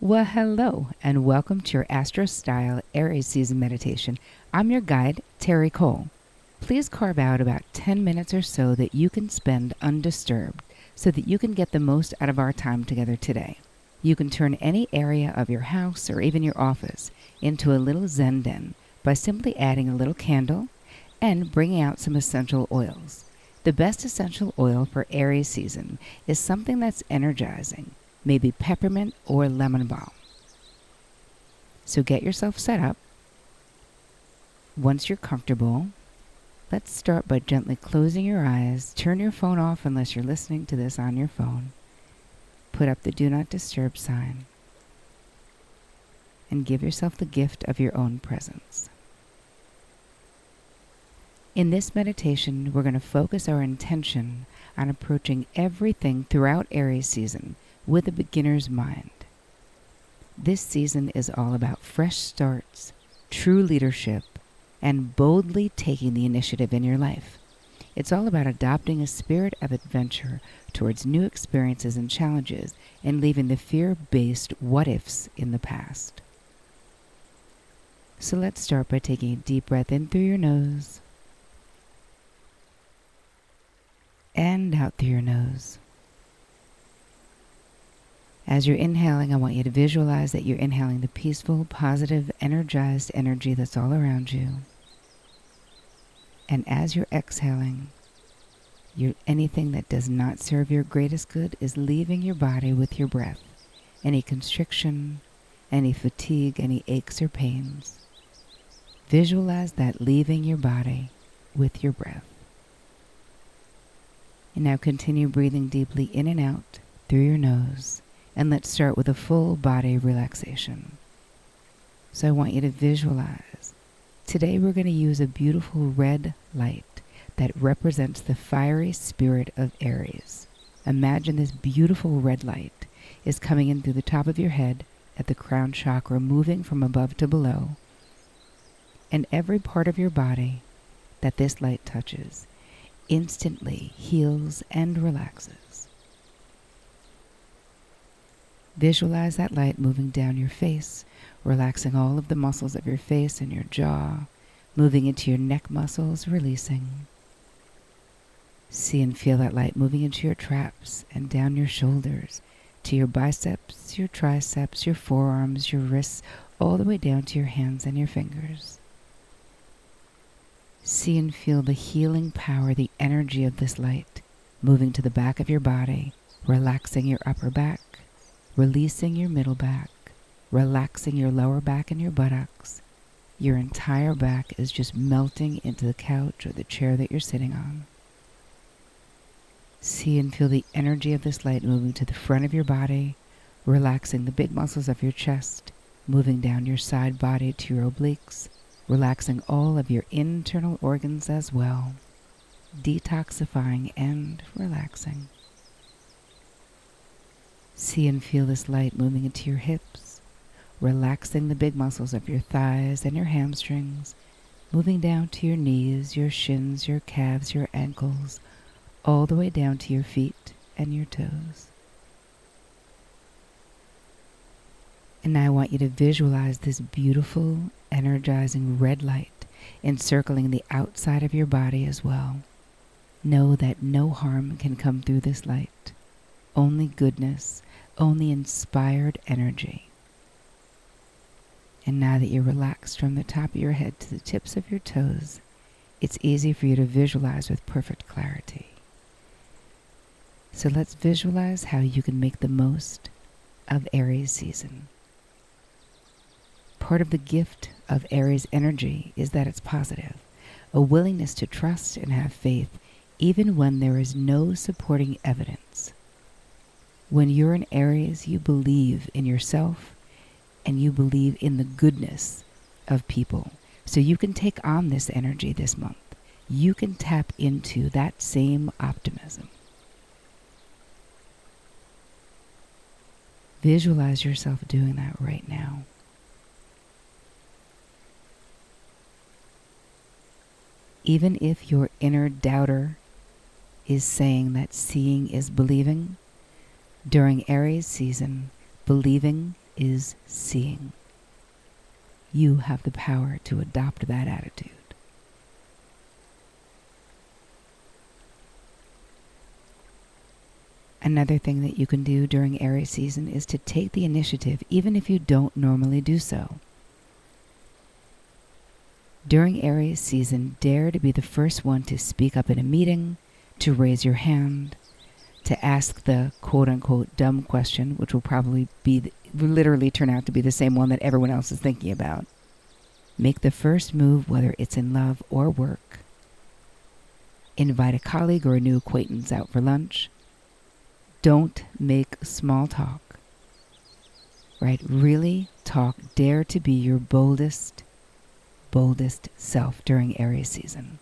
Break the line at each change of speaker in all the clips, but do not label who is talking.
Well, hello, and welcome to your Astro Style Aries season meditation. I'm your guide, Terri Cole. Please carve out about 10 minutes or so that you can spend undisturbed so that you can get the most out of our time together today. You can turn any area of your house or even your office into a little Zen den by simply adding a little candle and bringing out some essential oils. The best essential oil for Aries season is something that's energizing, maybe peppermint or lemon balm. So get yourself set up. Once you're comfortable, let's start by gently closing your eyes. Turn your phone off unless you're listening to this on your phone. Put up the do not disturb sign and give yourself the gift of your own presence. In this meditation, we're going to focus our intention on approaching everything throughout Aries season with a beginner's mind. This season is all about fresh starts, true leadership, and boldly taking the initiative in your life. It's all about adopting a spirit of adventure towards new experiences and challenges and leaving the fear based what ifs in the past. So let's start by taking a deep breath in through your nose and out through your nose. As you're inhaling, I want you to visualize that you're inhaling the peaceful, positive, energized energy that's all around you. And as you're exhaling, anything that does not serve your greatest good is leaving your body with your breath. Any constriction, any fatigue, any aches or pains. Visualize that leaving your body with your breath. And now continue breathing deeply in and out through your nose and let's start with a full body relaxation. So I want you to visualize. Today we're going to use a beautiful red light that represents the fiery spirit of Aries. Imagine this beautiful red light is coming in through the top of your head at the crown chakra, moving from above to below. And every part of your body that this light touches instantly heals and relaxes. Visualize that light moving down your face, relaxing all of the muscles of your face and your jaw, moving into your neck muscles, releasing. See and feel that light moving into your traps and down your shoulders, to your biceps, your triceps, your forearms, your wrists, all the way down to your hands and your fingers. See and feel the healing power, the energy of this light moving to the back of your body, relaxing your upper back, releasing your middle back, relaxing your lower back and your buttocks. Your entire back is just melting into the couch or the chair that you're sitting on. See and feel the energy of this light moving to the front of your body, relaxing the big muscles of your chest, moving down your side body to your obliques, relaxing all of your internal organs as well, detoxifying and relaxing. See and feel this light moving into your hips, relaxing the big muscles of your thighs and your hamstrings, moving down to your knees, your shins, your calves, your ankles, all the way down to your feet and your toes. And now I want you to visualize this beautiful, energizing red light encircling the outside of your body as well. Know that no harm can come through this light, only goodness only inspired energy. And now that you're relaxed from the top of your head to the tips of your toes, it's easy for you to visualize with perfect clarity. So let's visualize how you can make the most of Aries season. Part of the gift of Aries energy is that it's positive, a willingness to trust and have faith even when there is no supporting evidence. When you're in Aries, you believe in yourself and you believe in the goodness of people. So you can take on this energy this month. You can tap into that same optimism. Visualize yourself doing that right now. Even if your inner doubter is saying that seeing is believing, during Aries season, believing is seeing. You have the power to adopt that attitude. Another thing that you can do during Aries season is to take the initiative, even if you don't normally do so. During Aries season, dare to be the first one to speak up in a meeting, to raise your hand, to ask the quote unquote dumb question, which will probably be literally turn out to be the same one that everyone else is thinking about. Make the first move, whether it's in love or work. Invite a colleague or a new acquaintance out for lunch. Don't make small talk. Right? Really talk. Dare to be your boldest, boldest self during Aries season.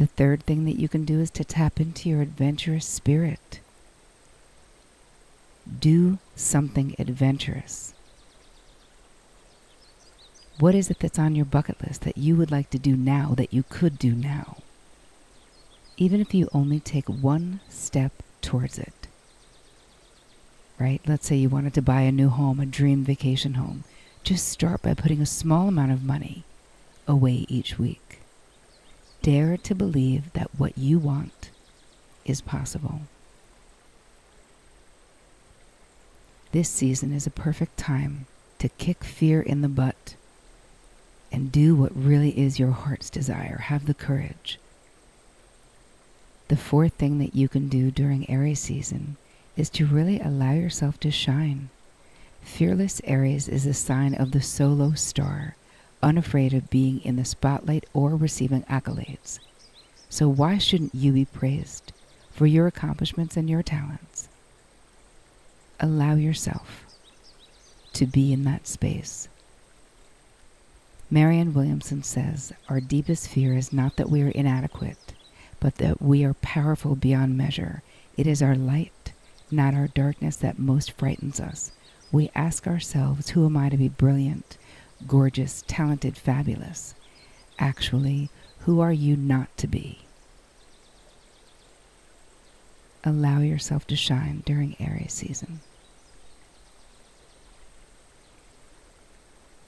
The third thing that you can do is to tap into your adventurous spirit. Do something adventurous. What is it that's on your bucket list that you would like to do now that you could do now? Even if you only take one step towards it. Right? Let's say you wanted to buy a new home, a dream vacation home. Just start by putting a small amount of money away each week. Dare to believe that what you want is possible. This season is a perfect time to kick fear in the butt and do what really is your heart's desire. Have the courage. The fourth thing that you can do during Aries season is to really allow yourself to shine. Fearless Aries is a sign of the solo star unafraid of being in the spotlight or receiving accolades. So, why shouldn't you be praised for your accomplishments and your talents? Allow yourself to be in that space. Marianne Williamson says, Our deepest fear is not that we are inadequate, but that we are powerful beyond measure. It is our light, not our darkness, that most frightens us. We ask ourselves, Who am I to be brilliant? Gorgeous, talented, fabulous. Actually, who are you not to be? Allow yourself to shine during Aries season.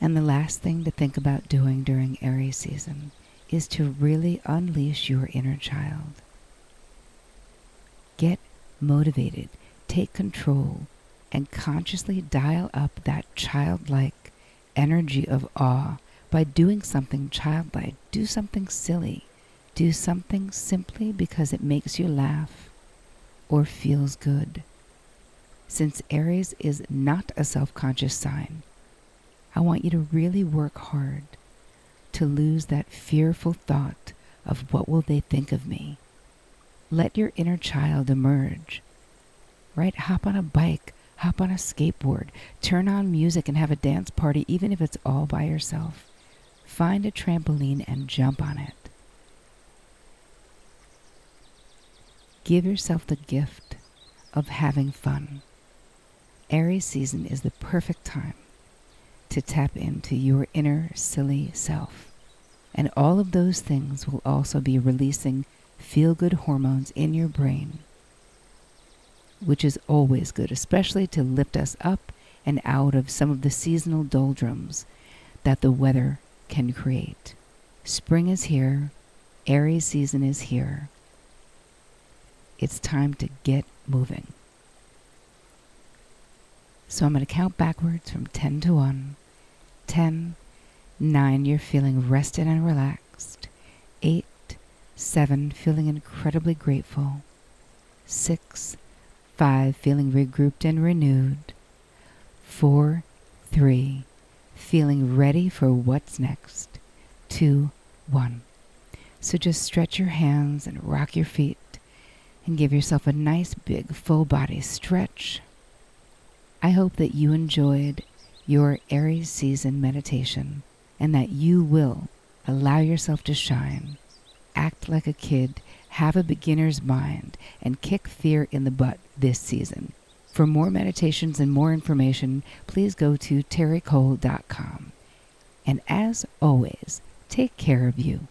And the last thing to think about doing during Aries season is to really unleash your inner child. Get motivated, take control, and consciously dial up that childlike energy of awe by doing something childlike. Do something silly. Do something simply because it makes you laugh or feels good. Since Aries is not a self conscious sign, I want you to really work hard to lose that fearful thought of what will they think of me. Let your inner child emerge. Right? Hop on a bike, hop on a skateboard, turn on music and have a dance party, even if it's all by yourself. Find a trampoline and jump on it. Give yourself the gift of having fun. Aries season is the perfect time to tap into your inner silly self. And all of those things will also be releasing feel good hormones in your brain which is always good, especially to lift us up and out of some of the seasonal doldrums that the weather can create. Spring is here, Aries season is here. It's time to get moving. So I'm going to count backwards from 10 to 1. 10, 9, you're feeling rested and relaxed. 8, 7, feeling incredibly grateful. 6, Five, feeling regrouped and renewed. Four, three, feeling ready for what's next. Two, one. So just stretch your hands and rock your feet and give yourself a nice big full body stretch. I hope that you enjoyed your Aries season meditation and that you will allow yourself to shine, act like a kid, have a beginner's mind, and kick fear in the butt this season. For more meditations and more information, please go to terricole.com. And as always, take care of you.